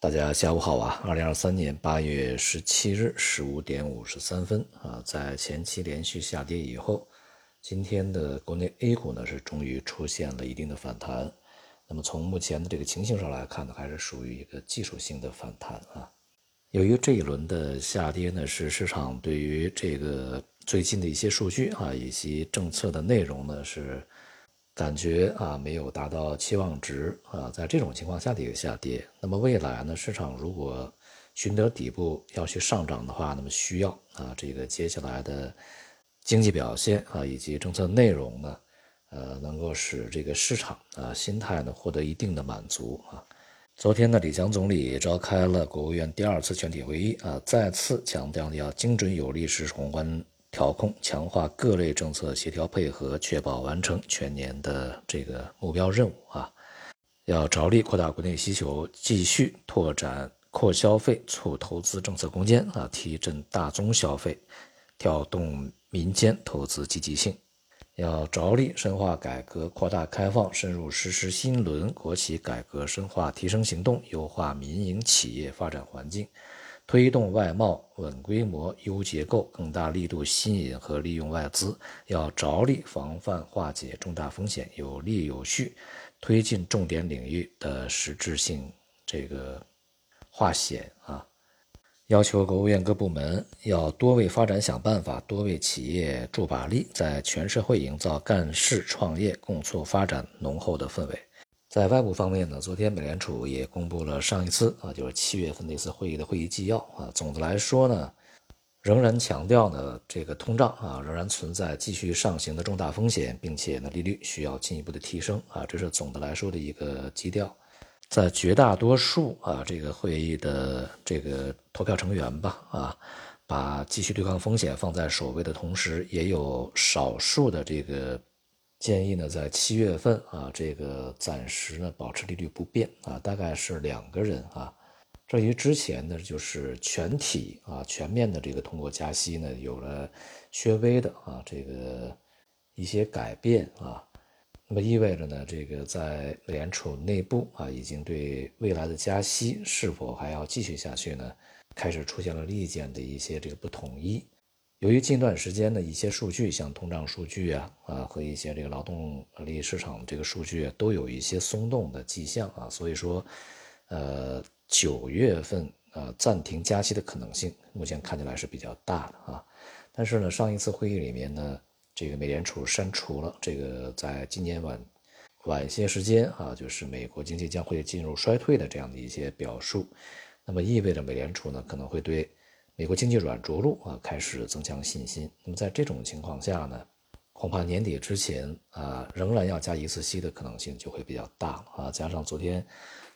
大家下午好啊！二零二三年八月十七日十五点五十三分啊，在前期连续下跌以后，今天的国内 A 股呢是终于出现了一定的反弹。那么从目前的这个情形上来看呢，还是属于一个技术性的反弹啊。由于这一轮的下跌呢，是市场对于这个最近的一些数据啊以及政策的内容呢是。感觉啊没有达到期望值啊，在这种情况下的一个下跌。那么未来呢，市场如果寻得底部要去上涨的话，那么需要啊这个接下来的经济表现啊以及政策内容呢，呃能够使这个市场啊心态呢获得一定的满足啊。昨天呢，李强总理召开了国务院第二次全体会议啊，再次强调要精准有力实施宏观。调控强化各类政策协调配合，确保完成全年的这个目标任务啊！要着力扩大国内需求，继续拓展扩消费、促投资政策空间啊，提振大宗消费，调动民间投资积极性。要着力深化改革扩大开放，深入实施新一轮国企改革深化提升行动，优化民营企业发展环境。推动外贸稳规模、优结构，更大力度吸引和利用外资，要着力防范化解重大风险，有力有序推进重点领域的实质性这个化险啊！要求国务院各部门要多为发展想办法，多为企业助把力，在全社会营造干事创业共促发展浓厚的氛围。在外部方面呢，昨天美联储也公布了上一次啊，就是七月份的一次会议的会议纪要啊。总的来说呢，仍然强调呢，这个通胀啊仍然存在继续上行的重大风险，并且呢，利率需要进一步的提升啊。这是总的来说的一个基调。在绝大多数啊这个会议的这个投票成员吧啊，把继续对抗风险放在首位的同时，也有少数的这个。建议呢，在七月份啊，这个暂时呢保持利率不变啊，大概是两个人啊。这与之前呢，就是全体啊全面的这个通过加息呢，有了略微的啊这个一些改变啊。那么意味着呢，这个在美联储内部啊，已经对未来的加息是否还要继续下去呢，开始出现了意见的一些这个不统一。由于近段时间的一些数据，像通胀数据啊，啊和一些这个劳动力市场这个数据啊都有一些松动的迹象啊，所以说，呃，九月份啊暂停加息的可能性，目前看起来是比较大的啊。但是呢，上一次会议里面呢，这个美联储删除了这个在今年晚晚些时间啊，就是美国经济将会进入衰退的这样的一些表述，那么意味着美联储呢可能会对。美国经济软着陆啊，开始增强信心。那么在这种情况下呢，恐怕年底之前啊，仍然要加一次息的可能性就会比较大了啊。加上昨天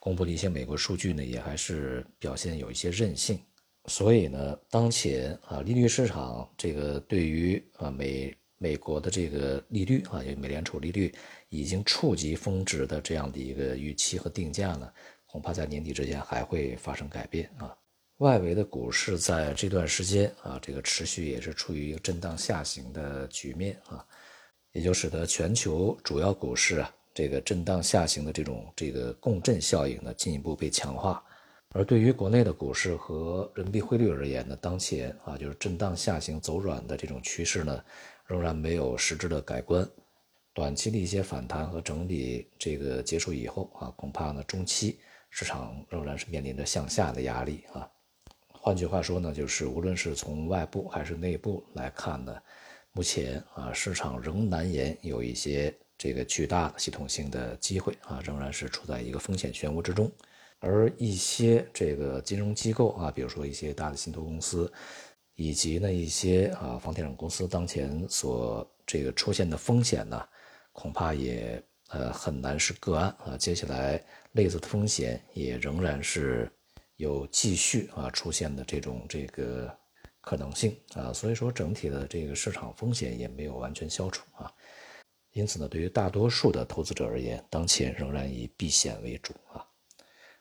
公布的一些美国数据呢，也还是表现有一些韧性。所以呢，当前啊，利率市场这个对于啊美美国的这个利率啊，就美联储利率已经触及峰值的这样的一个预期和定价呢，恐怕在年底之前还会发生改变啊。外围的股市在这段时间啊，这个持续也是处于一个震荡下行的局面啊，也就使得全球主要股市啊，这个震荡下行的这种这个共振效应呢，进一步被强化。而对于国内的股市和人民币汇率而言呢，当前啊，就是震荡下行走软的这种趋势呢，仍然没有实质的改观。短期的一些反弹和整理这个结束以后啊，恐怕呢，中期市场仍然是面临着向下的压力啊。换句话说呢，就是无论是从外部还是内部来看呢，目前啊市场仍难言有一些这个巨大的系统性的机会啊，仍然是处在一个风险漩涡之中。而一些这个金融机构啊，比如说一些大的信托公司，以及呢一些啊房地产公司当前所这个出现的风险呢，恐怕也呃很难是个案啊。接下来类似的风险也仍然是。有继续啊出现的这种这个可能性啊，所以说整体的这个市场风险也没有完全消除啊，因此呢，对于大多数的投资者而言，当前仍然以避险为主啊。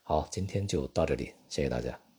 好，今天就到这里，谢谢大家。